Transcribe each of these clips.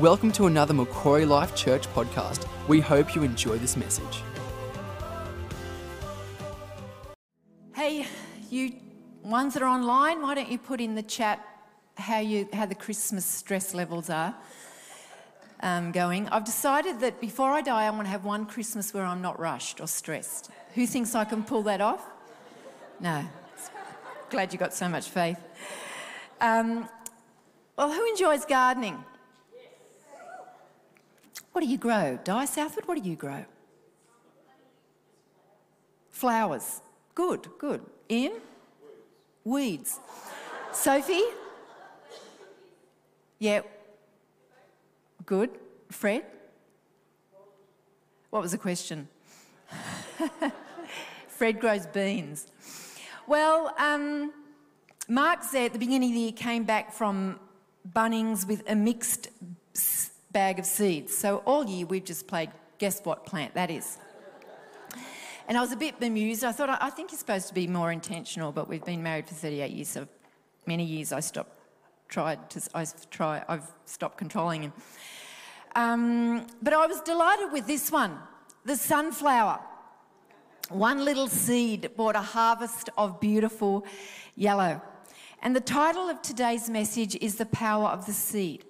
Welcome to another Macquarie Life Church podcast. We hope you enjoy this message. Hey, you ones that are online, why don't you put in the chat how you how the Christmas stress levels are um, going? I've decided that before I die, I want to have one Christmas where I'm not rushed or stressed. Who thinks I can pull that off? No. Glad you got so much faith. Um, well, who enjoys gardening? What do you grow? Di Southwood, what do you grow? Flowers. Good, good. Ian? Weeds. Sophie? Yeah. Good. Fred? What was the question? Fred grows beans. Well, um, Mark said at the beginning of the year came back from Bunnings with a mixed bag of seeds. So all year we've just played guess what plant that is. And I was a bit bemused. I thought, I think you're supposed to be more intentional, but we've been married for 38 years, so many years I stopped, tried to, I've, try, I've stopped controlling him. Um, but I was delighted with this one, the sunflower. One little seed brought a harvest of beautiful yellow. And the title of today's message is The Power of the Seed.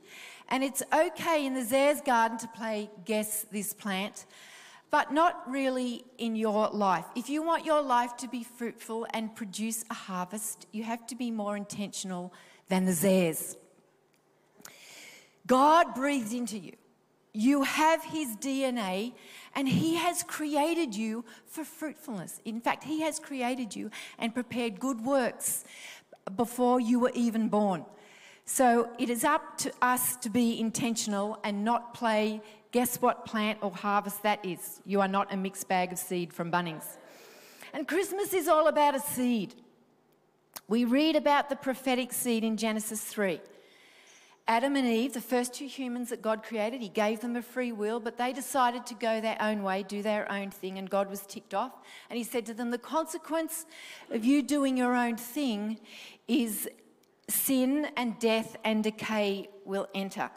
And it's okay in the Zares garden to play Guess This Plant, but not really in your life. If you want your life to be fruitful and produce a harvest, you have to be more intentional than the Zares. God breathed into you. You have his DNA and he has created you for fruitfulness. In fact, he has created you and prepared good works before you were even born. So it is up to us to be intentional and not play guess what plant or harvest that is. You are not a mixed bag of seed from Bunnings. And Christmas is all about a seed. We read about the prophetic seed in Genesis 3. Adam and Eve, the first two humans that God created, He gave them a free will, but they decided to go their own way, do their own thing, and God was ticked off. And He said to them, The consequence of you doing your own thing is sin and death and decay will enter.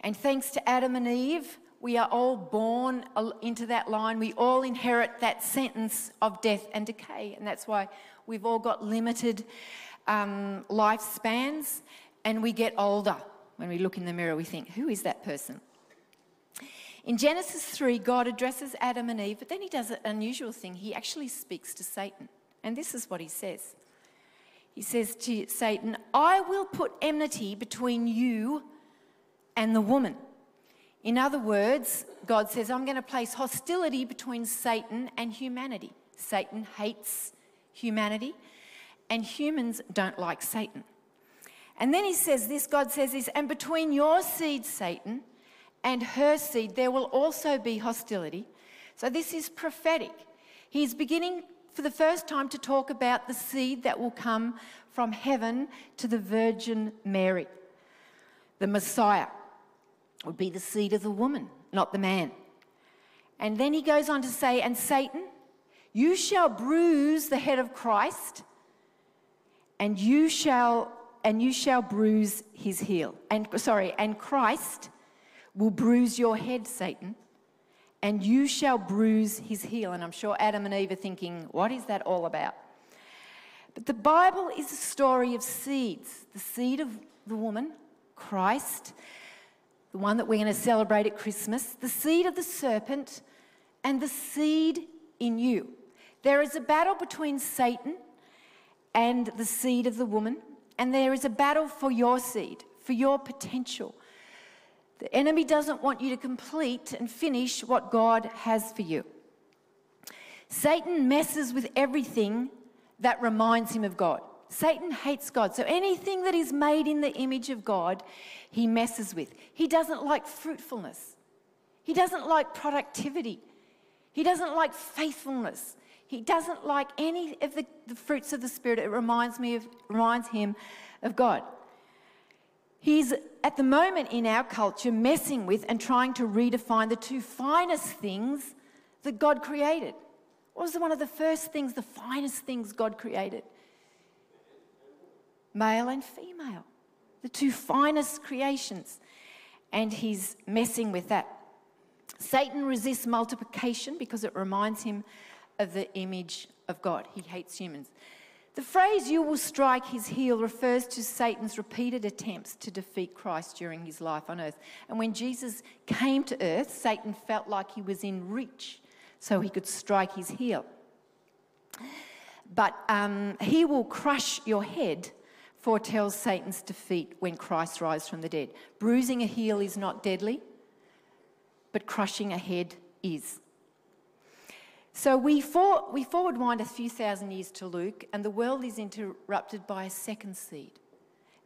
And thanks to Adam and Eve, we are all born into that line. We all inherit that sentence of death and decay. And that's why we've all got limited um, lifespans and we get older. When we look in the mirror, we think, who is that person? In Genesis 3, God addresses Adam and Eve, but then he does an unusual thing. He actually speaks to Satan. And this is what he says He says to Satan, I will put enmity between you and the woman in other words, God says, I'm going to place hostility between Satan and humanity. Satan hates humanity, and humans don't like Satan. And then he says this God says this, and between your seed, Satan, and her seed, there will also be hostility. So this is prophetic. He's beginning for the first time to talk about the seed that will come from heaven to the Virgin Mary, the Messiah would be the seed of the woman, not the man. And then he goes on to say, And Satan, you shall bruise the head of Christ, and you shall and you shall bruise his heel. And sorry, and Christ will bruise your head, Satan, and you shall bruise his heel. And I'm sure Adam and Eve are thinking, what is that all about? But the Bible is a story of seeds the seed of the woman, Christ, the one that we're going to celebrate at Christmas, the seed of the serpent and the seed in you. There is a battle between Satan and the seed of the woman, and there is a battle for your seed, for your potential. The enemy doesn't want you to complete and finish what God has for you. Satan messes with everything that reminds him of God. Satan hates God. So anything that is made in the image of God, he messes with. He doesn't like fruitfulness. He doesn't like productivity. He doesn't like faithfulness. He doesn't like any of the, the fruits of the Spirit. It reminds me of reminds him of God. He's at the moment in our culture messing with and trying to redefine the two finest things that God created. What was one of the first things, the finest things God created? male and female, the two finest creations. and he's messing with that. Satan resists multiplication because it reminds him of the image of God. He hates humans. The phrase, you will strike his heel, refers to Satan's repeated attempts to defeat Christ during his life on earth. And when Jesus came to earth, Satan felt like he was in reach so he could strike his heel. But um, he will crush your head foretells Satan's defeat when Christ rises from the dead. Bruising a heel is not deadly, but crushing a head is. So we, for, we forward wind a few thousand years to Luke, and the world is interrupted by a second seed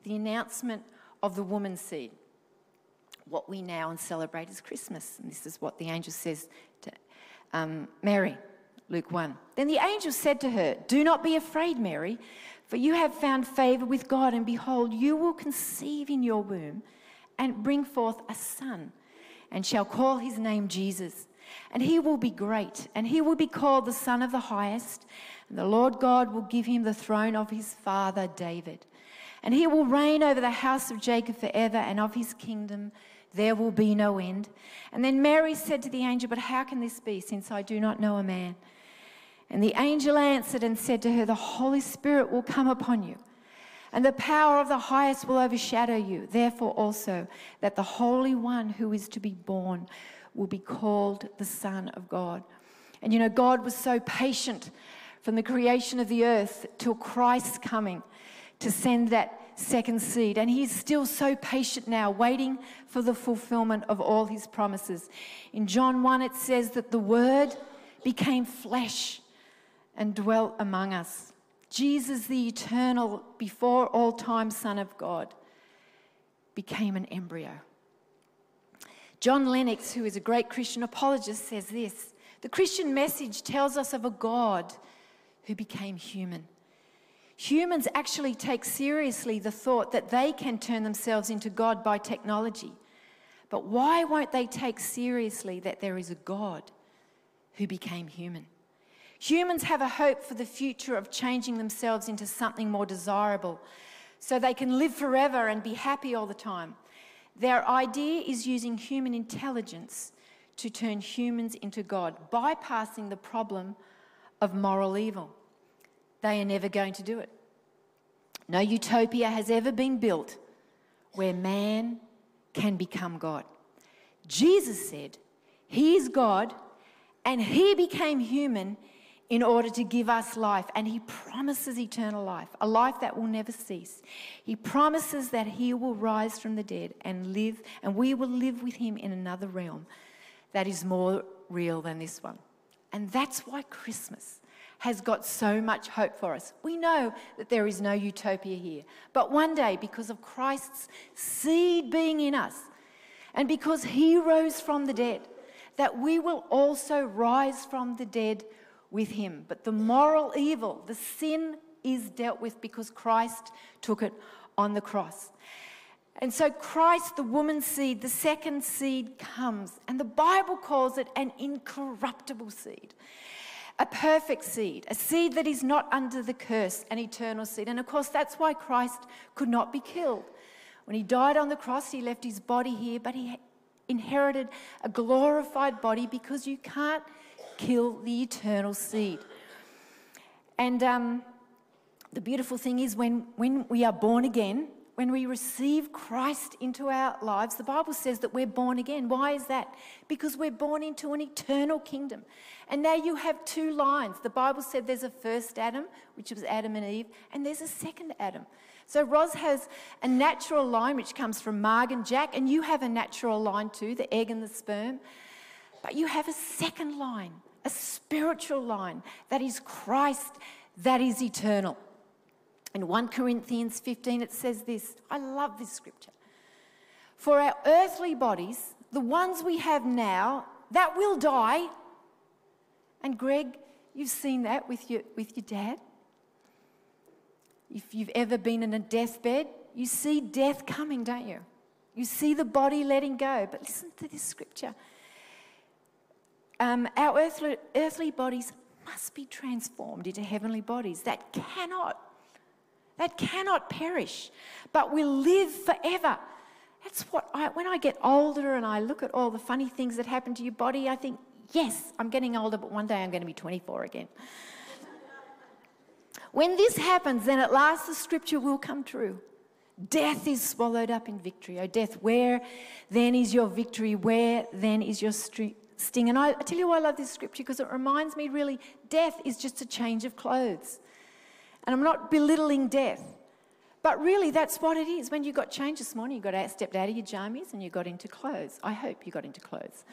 the announcement of the woman's seed. What we now celebrate is Christmas. And this is what the angel says to um, Mary, Luke 1. Then the angel said to her, Do not be afraid, Mary, for you have found favor with God, and behold, you will conceive in your womb and bring forth a son, and shall call his name Jesus. And he will be great, and he will be called the Son of the Highest. And the Lord God will give him the throne of his father David. And he will reign over the house of Jacob forever, and of his kingdom there will be no end. And then Mary said to the angel, But how can this be, since I do not know a man? And the angel answered and said to her, The Holy Spirit will come upon you, and the power of the highest will overshadow you. Therefore, also, that the Holy One who is to be born will be called the Son of God. And you know, God was so patient from the creation of the earth till Christ's coming to send that second seed. And He's still so patient now, waiting for the fulfillment of all His promises. In John 1, it says that the Word became flesh and dwelt among us. Jesus, the eternal, before all time Son of God, became an embryo. John Lennox, who is a great Christian apologist, says this The Christian message tells us of a God who became human. Humans actually take seriously the thought that they can turn themselves into God by technology. But why won't they take seriously that there is a God who became human? Humans have a hope for the future of changing themselves into something more desirable so they can live forever and be happy all the time. Their idea is using human intelligence to turn humans into God, bypassing the problem of moral evil. They are never going to do it. No utopia has ever been built where man can become God. Jesus said, He is God and He became human in order to give us life. And He promises eternal life, a life that will never cease. He promises that He will rise from the dead and live, and we will live with Him in another realm that is more real than this one. And that's why Christmas has got so much hope for us. We know that there is no utopia here. But one day, because of Christ's seed being in us, and because he rose from the dead, that we will also rise from the dead with him. But the moral evil, the sin, is dealt with because Christ took it on the cross. And so, Christ, the woman's seed, the second seed comes, and the Bible calls it an incorruptible seed, a perfect seed, a seed that is not under the curse, an eternal seed. And of course, that's why Christ could not be killed. When he died on the cross, he left his body here, but he inherited a glorified body because you can't kill the eternal seed. And um, the beautiful thing is, when, when we are born again, when we receive Christ into our lives, the Bible says that we're born again. Why is that? Because we're born into an eternal kingdom. And now you have two lines. The Bible said there's a first Adam, which was Adam and Eve, and there's a second Adam. So Ros has a natural line which comes from Marg and Jack, and you have a natural line too, the egg and the sperm. But you have a second line spiritual line that is Christ, that is eternal. In 1 Corinthians 15, it says this I love this scripture. For our earthly bodies, the ones we have now, that will die. And Greg, you've seen that with your, with your dad. If you've ever been in a deathbed, you see death coming, don't you? You see the body letting go. But listen to this scripture um, our earthly, earthly bodies must be transformed into heavenly bodies that cannot, that cannot perish, but will live forever That's what I, when I get older and I look at all the funny things that happen to your body, I think, yes, I'm getting older, but one day I'm going to be 24 again. when this happens, then at last the scripture will come true. Death is swallowed up in victory. Oh, death, where then is your victory? Where then is your sting? And I, I tell you why I love this scripture because it reminds me really death is just a change of clothes. And I'm not belittling death. But really, that's what it is. When you got changed this morning, you got out, stepped out of your jammies and you got into clothes. I hope you got into clothes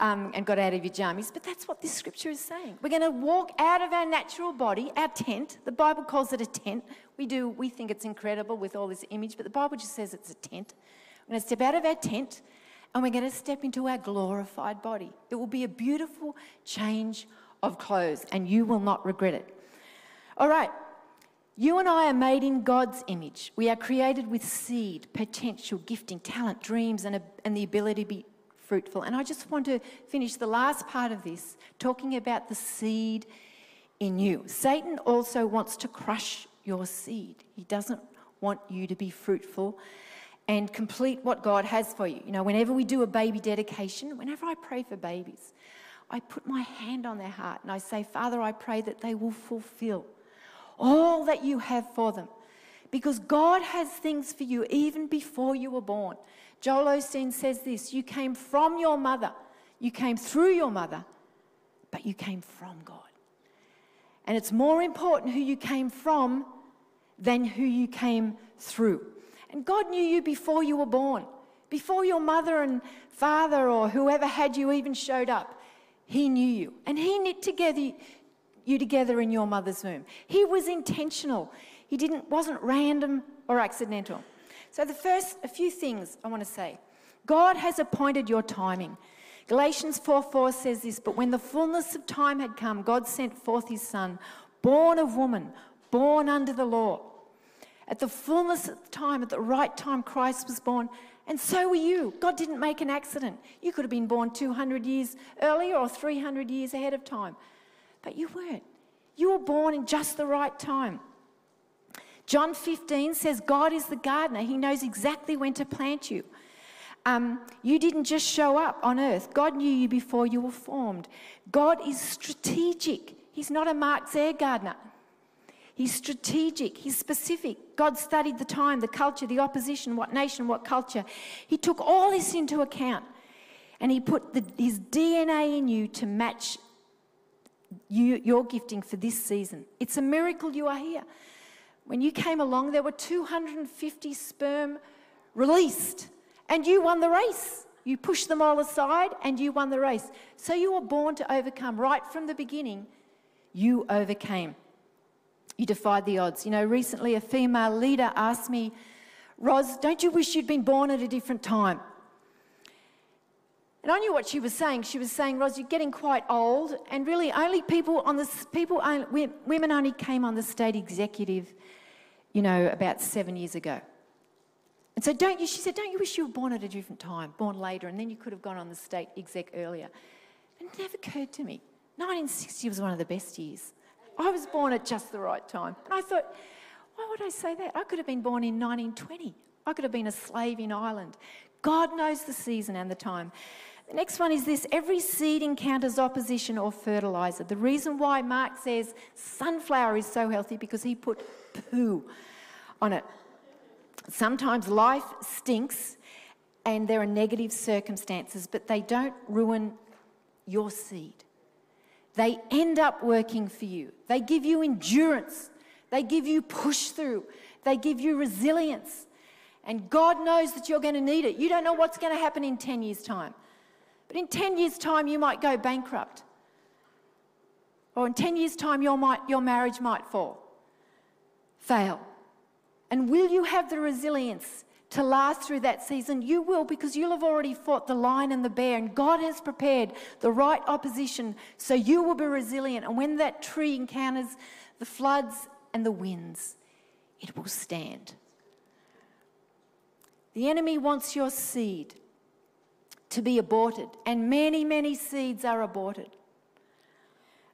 um, and got out of your jammies. But that's what this scripture is saying. We're going to walk out of our natural body, our tent. The Bible calls it a tent. We do. We think it's incredible with all this image, but the Bible just says it's a tent. We're going to step out of our tent and we're going to step into our glorified body. It will be a beautiful change of clothes, and you will not regret it. All right. You and I are made in God's image. We are created with seed, potential, gifting, talent, dreams, and, a, and the ability to be fruitful. And I just want to finish the last part of this talking about the seed in you. Satan also wants to crush your seed, he doesn't want you to be fruitful and complete what God has for you. You know, whenever we do a baby dedication, whenever I pray for babies, I put my hand on their heart and I say, Father, I pray that they will fulfill all that you have for them. Because God has things for you even before you were born. Joel Osteen says this You came from your mother, you came through your mother, but you came from God. And it's more important who you came from than who you came through. And God knew you before you were born, before your mother and father or whoever had you even showed up. He knew you. And He knit together you together in your mother's womb. He was intentional. He didn't wasn't random or accidental. So the first a few things I want to say. God has appointed your timing. Galatians 4 4 says this, but when the fullness of time had come, God sent forth his son, born of woman, born under the law. At the fullness of time, at the right time, Christ was born. And so were you. God didn't make an accident. You could have been born 200 years earlier or 300 years ahead of time. But you weren't. You were born in just the right time. John 15 says, God is the gardener. He knows exactly when to plant you. Um, you didn't just show up on earth, God knew you before you were formed. God is strategic. He's not a Mark Zaire gardener. He's strategic, he's specific. God studied the time, the culture, the opposition, what nation, what culture. He took all this into account and he put the, his DNA in you to match you, your gifting for this season. It's a miracle you are here. When you came along, there were 250 sperm released, and you won the race. You pushed them all aside and you won the race. So you were born to overcome. Right from the beginning, you overcame. You defied the odds. You know, recently a female leader asked me, Ros, don't you wish you'd been born at a different time? And I knew what she was saying. She was saying, Ros, you're getting quite old, and really only people on this, people, women only came on the state executive, you know, about seven years ago. And so don't you, she said, don't you wish you were born at a different time, born later, and then you could have gone on the state exec earlier. And it never occurred to me. 1960 was one of the best years. I was born at just the right time. And I thought, why would I say that? I could have been born in 1920. I could have been a slave in Ireland. God knows the season and the time. The next one is this every seed encounters opposition or fertilizer. The reason why Mark says sunflower is so healthy because he put poo on it. Sometimes life stinks and there are negative circumstances, but they don't ruin your seed. They end up working for you. They give you endurance. They give you push through. They give you resilience. And God knows that you're going to need it. You don't know what's going to happen in 10 years' time. But in 10 years' time, you might go bankrupt. Or in 10 years' time, your, might, your marriage might fall, fail. And will you have the resilience to last through that season? You will, because you'll have already fought the lion and the bear, and God has prepared the right opposition so you will be resilient. And when that tree encounters the floods and the winds, it will stand. The enemy wants your seed to be aborted, and many, many seeds are aborted.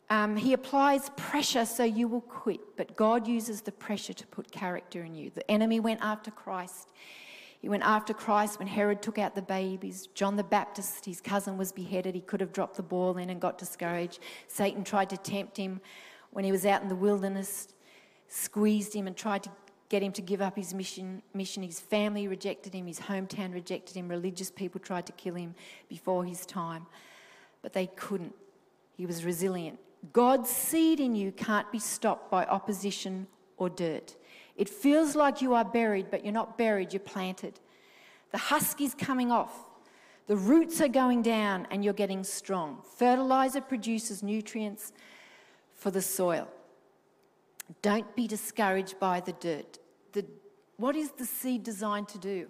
Um, he applies pressure so you will quit, but God uses the pressure to put character in you. The enemy went after Christ. He went after Christ when Herod took out the babies. John the Baptist, his cousin, was beheaded. He could have dropped the ball in and got discouraged. Satan tried to tempt him when he was out in the wilderness, squeezed him and tried to get him to give up his mission. mission. His family rejected him, his hometown rejected him, religious people tried to kill him before his time, but they couldn't. He was resilient. God's seed in you can't be stopped by opposition or dirt. It feels like you are buried, but you're not buried, you're planted. The husk is coming off. The roots are going down and you're getting strong. Fertilizer produces nutrients for the soil. Don't be discouraged by the dirt. The, what is the seed designed to do?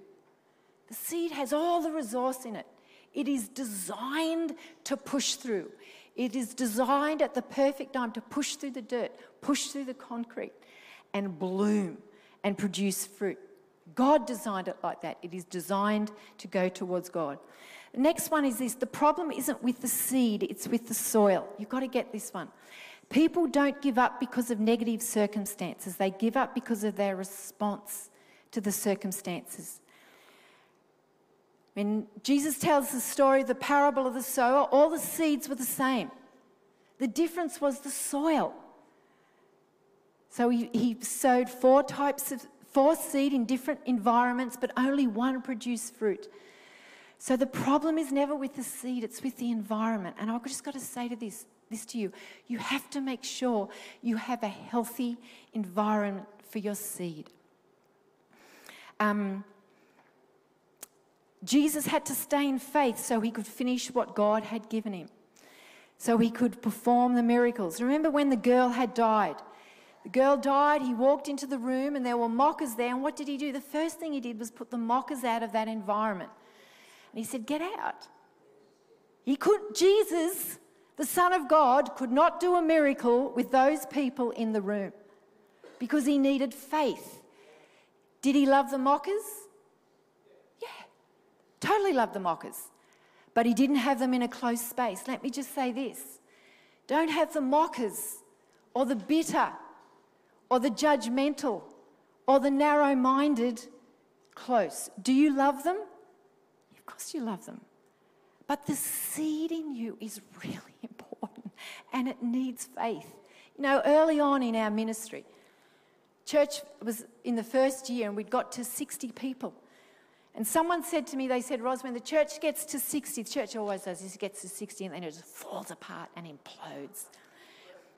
The seed has all the resource in it. It is designed to push through. It is designed at the perfect time to push through the dirt, push through the concrete, and bloom and produce fruit. God designed it like that. It is designed to go towards God. The next one is this the problem isn't with the seed, it's with the soil. You've got to get this one. People don't give up because of negative circumstances, they give up because of their response to the circumstances. When Jesus tells the story, the parable of the sower, all the seeds were the same. The difference was the soil. So he, he sowed four types of four seed in different environments, but only one produced fruit. So the problem is never with the seed, it's with the environment. And I've just got to say to this, this to you. You have to make sure you have a healthy environment for your seed. Um, Jesus had to stay in faith so he could finish what God had given him, so he could perform the miracles. Remember when the girl had died? The girl died, he walked into the room, and there were mockers there. And what did he do? The first thing he did was put the mockers out of that environment. And he said, Get out. He could, Jesus the Son of God could not do a miracle with those people in the room because he needed faith. Did he love the mockers? Yeah, totally loved the mockers. But he didn't have them in a close space. Let me just say this don't have the mockers or the bitter or the judgmental or the narrow minded close. Do you love them? Of course, you love them. But the seed in you is really important and it needs faith. You know, early on in our ministry, church was in the first year and we'd got to 60 people. And someone said to me, they said, Ros, when the church gets to 60, the church always does it gets to 60 and then it just falls apart and implodes.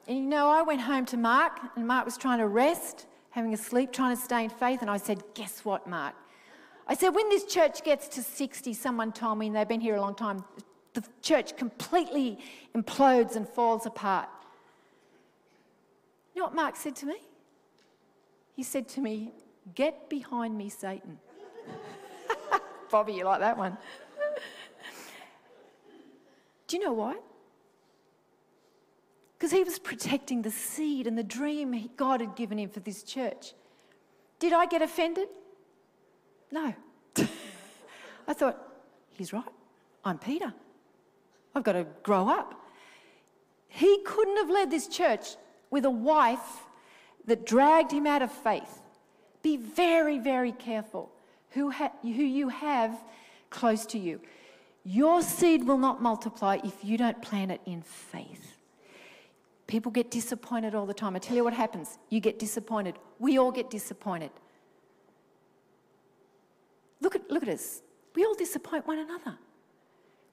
And you know, I went home to Mark and Mark was trying to rest, having a sleep, trying to stay in faith. And I said, Guess what, Mark? I said, when this church gets to 60, someone told me, and they've been here a long time, the church completely implodes and falls apart. You know what Mark said to me? He said to me, Get behind me, Satan. Bobby, you like that one? Do you know why? Because he was protecting the seed and the dream God had given him for this church. Did I get offended? No. I thought, he's right. I'm Peter. I've got to grow up. He couldn't have led this church with a wife that dragged him out of faith. Be very, very careful who, ha- who you have close to you. Your seed will not multiply if you don't plant it in faith. People get disappointed all the time. I tell you what happens you get disappointed. We all get disappointed. Look at, look at us. We all disappoint one another.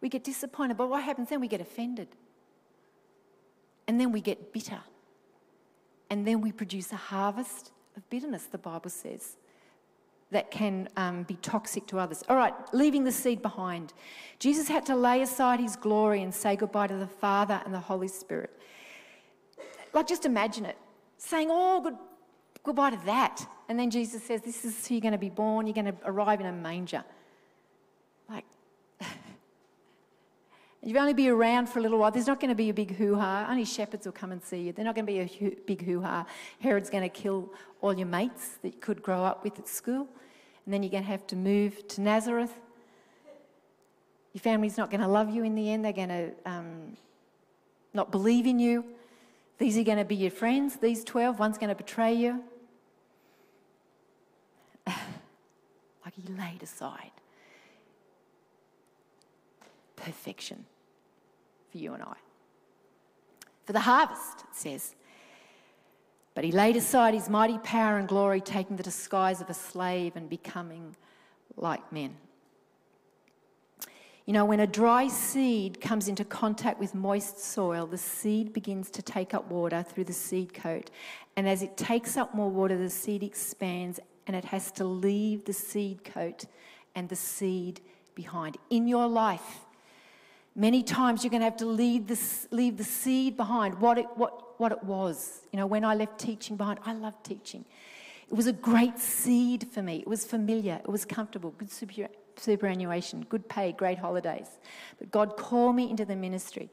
We get disappointed, but what happens then? We get offended. And then we get bitter. And then we produce a harvest of bitterness, the Bible says, that can um, be toxic to others. All right, leaving the seed behind. Jesus had to lay aside his glory and say goodbye to the Father and the Holy Spirit. Like, just imagine it saying, Oh, good, goodbye to that. And then Jesus says, This is who you're going to be born. You're going to arrive in a manger. Like, you'll only be around for a little while. There's not going to be a big hoo ha. Only shepherds will come and see you. There's not going to be a big hoo ha. Herod's going to kill all your mates that you could grow up with at school. And then you're going to have to move to Nazareth. Your family's not going to love you in the end. They're going to um, not believe in you. These are going to be your friends. These 12, one's going to betray you. Like he laid aside perfection for you and I. For the harvest, it says. But he laid aside his mighty power and glory, taking the disguise of a slave and becoming like men. You know, when a dry seed comes into contact with moist soil, the seed begins to take up water through the seed coat. And as it takes up more water, the seed expands and it has to leave the seed coat and the seed behind. In your life, many times you're going to have to leave the, leave the seed behind, what it, what, what it was. You know, when I left teaching behind, I loved teaching. It was a great seed for me. It was familiar, it was comfortable, good superannuation, good pay, great holidays. But God called me into the ministry.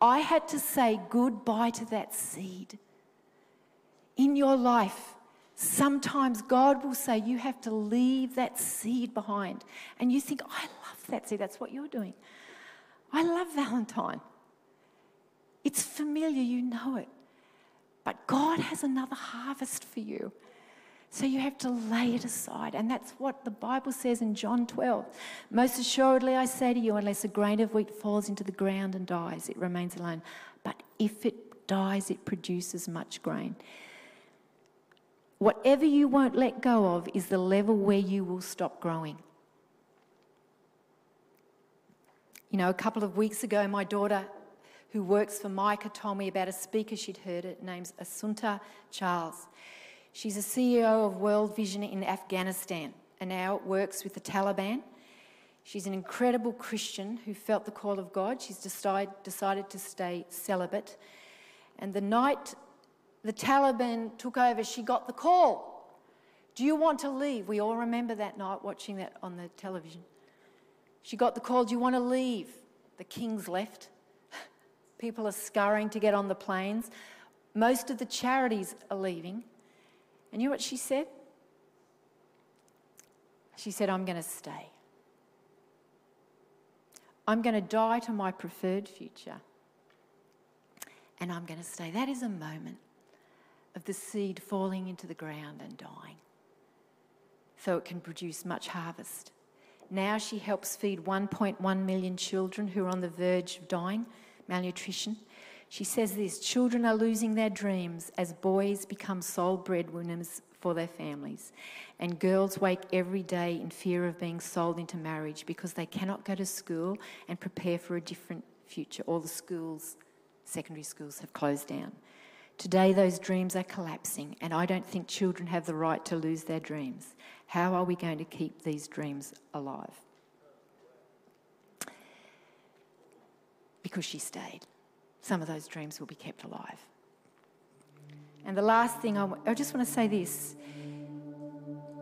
I had to say goodbye to that seed. In your life, sometimes God will say you have to leave that seed behind. And you think, I love that seed. That's what you're doing. I love Valentine. It's familiar, you know it. But God has another harvest for you. So you have to lay it aside. And that's what the Bible says in John 12. Most assuredly, I say to you, unless a grain of wheat falls into the ground and dies, it remains alone. But if it dies, it produces much grain. Whatever you won't let go of is the level where you will stop growing. You know, a couple of weeks ago, my daughter, who works for Micah, told me about a speaker she'd heard. It name's Asuntha Charles. She's a CEO of World Vision in Afghanistan and now works with the Taliban. She's an incredible Christian who felt the call of God. She's decide, decided to stay celibate. And the night the Taliban took over, she got the call. Do you want to leave? We all remember that night watching that on the television. She got the call, Do you want to leave? The king's left. People are scurrying to get on the planes. Most of the charities are leaving. And you know what she said? She said, I'm going to stay. I'm going to die to my preferred future. And I'm going to stay. That is a moment of the seed falling into the ground and dying so it can produce much harvest. Now she helps feed 1.1 million children who are on the verge of dying, malnutrition. She says this children are losing their dreams as boys become sole breadwinners for their families, and girls wake every day in fear of being sold into marriage because they cannot go to school and prepare for a different future. All the schools, secondary schools, have closed down. Today, those dreams are collapsing, and I don't think children have the right to lose their dreams. How are we going to keep these dreams alive? Because she stayed some of those dreams will be kept alive. And the last thing I, just want to say this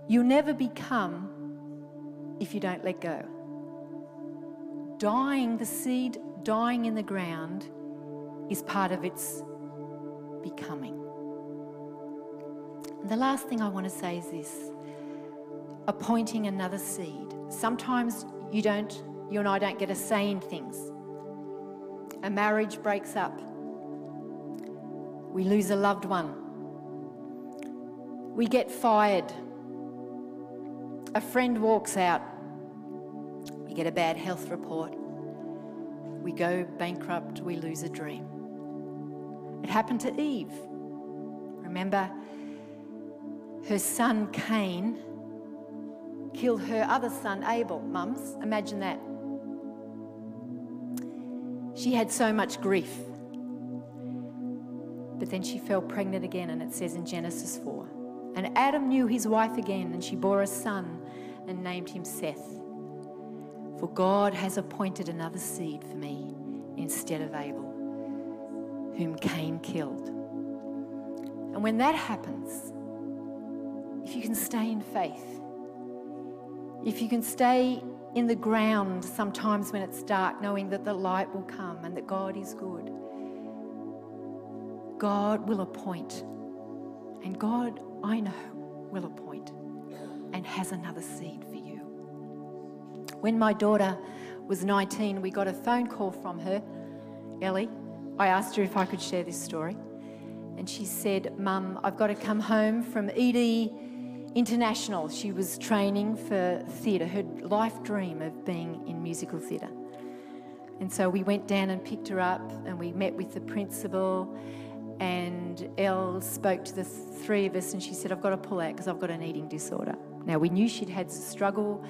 you'll never become if you don't let go. Dying, the seed dying in the ground, is part of its becoming. And the last thing I want to say is this appointing another seed. Sometimes you don't, you and I don't get a say in things a marriage breaks up, we lose a loved one, we get fired, a friend walks out, we get a bad health report, we go bankrupt, we lose a dream. It happened to Eve. Remember, her son Cain killed her other son Abel. Mums, imagine that. She had so much grief. But then she fell pregnant again, and it says in Genesis 4. And Adam knew his wife again, and she bore a son and named him Seth. For God has appointed another seed for me instead of Abel, whom Cain killed. And when that happens, if you can stay in faith, if you can stay in the ground sometimes when it's dark, knowing that the light will come and that God is good. God will appoint, and God, I know, will appoint and has another seed for you. When my daughter was 19, we got a phone call from her, Ellie. I asked her if I could share this story. And she said, Mum, I've got to come home from ED international. She was training for theatre, her life dream of being in musical theatre. And so we went down and picked her up, and we met with the principal. And Elle spoke to the three of us, and she said, I've got to pull out because I've got an eating disorder. Now, we knew she'd had struggle,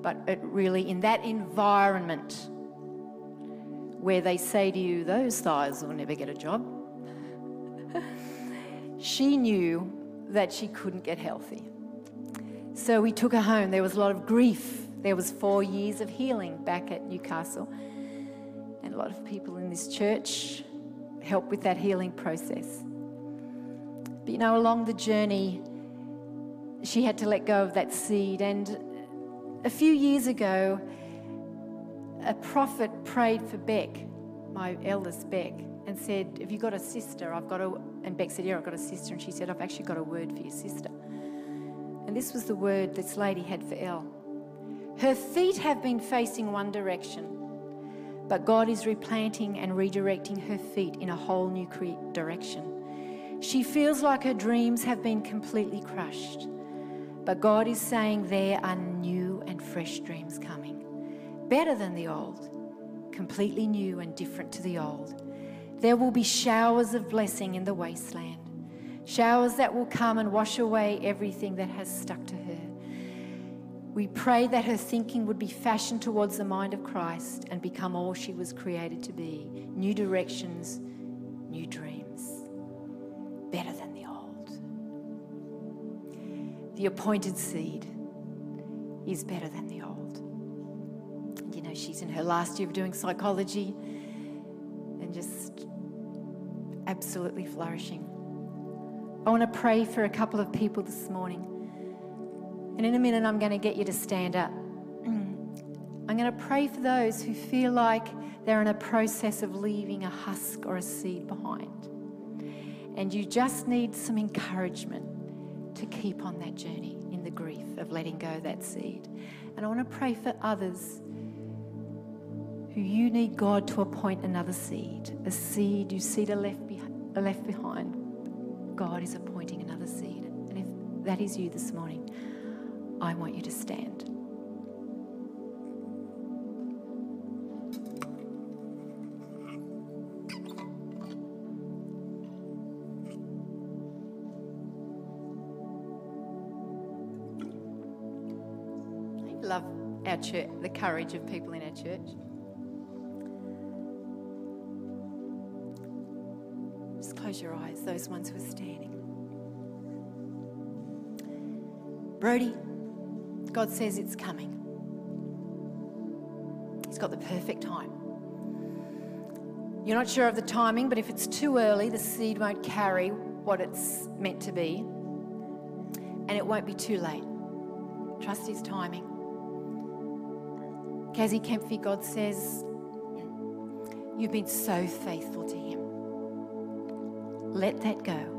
but it really, in that environment where they say to you, those thighs will never get a job, she knew that she couldn't get healthy. So we took her home. There was a lot of grief. There was four years of healing back at Newcastle. And a lot of people in this church helped with that healing process. But you know, along the journey, she had to let go of that seed. And a few years ago, a prophet prayed for Beck, my eldest Beck, and said, Have you got a sister? I've got a. And Beck said, Yeah, I've got a sister. And she said, I've actually got a word for your sister. And this was the word this lady had for Elle. Her feet have been facing one direction, but God is replanting and redirecting her feet in a whole new direction. She feels like her dreams have been completely crushed, but God is saying there are new and fresh dreams coming, better than the old, completely new and different to the old. There will be showers of blessing in the wasteland showers that will come and wash away everything that has stuck to her. We pray that her thinking would be fashioned towards the mind of Christ and become all she was created to be new directions, new dreams, better than the old. The appointed seed is better than the old. You know, she's in her last year of doing psychology and just absolutely flourishing. I want to pray for a couple of people this morning. And in a minute, I'm going to get you to stand up. I'm going to pray for those who feel like they're in a process of leaving a husk or a seed behind. And you just need some encouragement to keep on that journey in the grief of letting go of that seed. And I want to pray for others who you need God to appoint another seed, a seed you see to left, left behind God is appointing another seed. And if that is you this morning, I want you to stand. I love our church, the courage of people in our church. Your eyes, those ones who are standing. Brody, God says it's coming. He's got the perfect time. You're not sure of the timing, but if it's too early, the seed won't carry what it's meant to be, and it won't be too late. Trust His timing. Kazi Kempfi, God says, You've been so faithful to Him. Let that go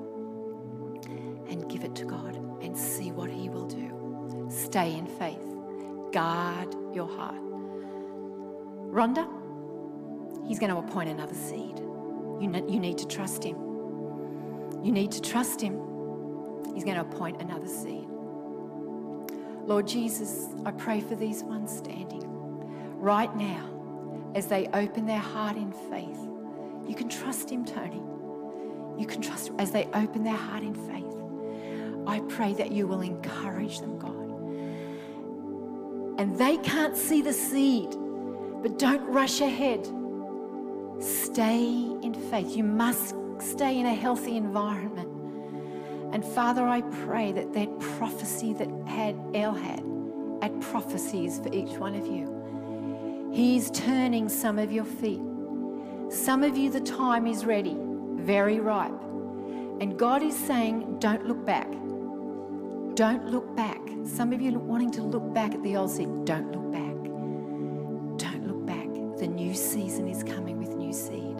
and give it to God and see what He will do. Stay in faith. Guard your heart. Rhonda, He's going to appoint another seed. You, you need to trust Him. You need to trust Him. He's going to appoint another seed. Lord Jesus, I pray for these ones standing right now as they open their heart in faith. You can trust Him, Tony you can trust as they open their heart in faith. I pray that you will encourage them, God. And they can't see the seed, but don't rush ahead. Stay in faith. You must stay in a healthy environment. And Father, I pray that that prophecy that had Elle had, at prophecies for each one of you. He's turning some of your feet. Some of you, the time is ready very ripe. And God is saying, don't look back. Don't look back. Some of you wanting to look back at the old seed. Don't look back. Don't look back. The new season is coming with new seed.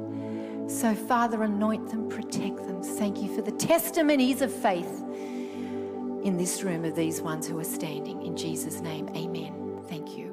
So, Father, anoint them, protect them. Thank you for the testimonies of faith in this room of these ones who are standing. In Jesus' name, amen. Thank you.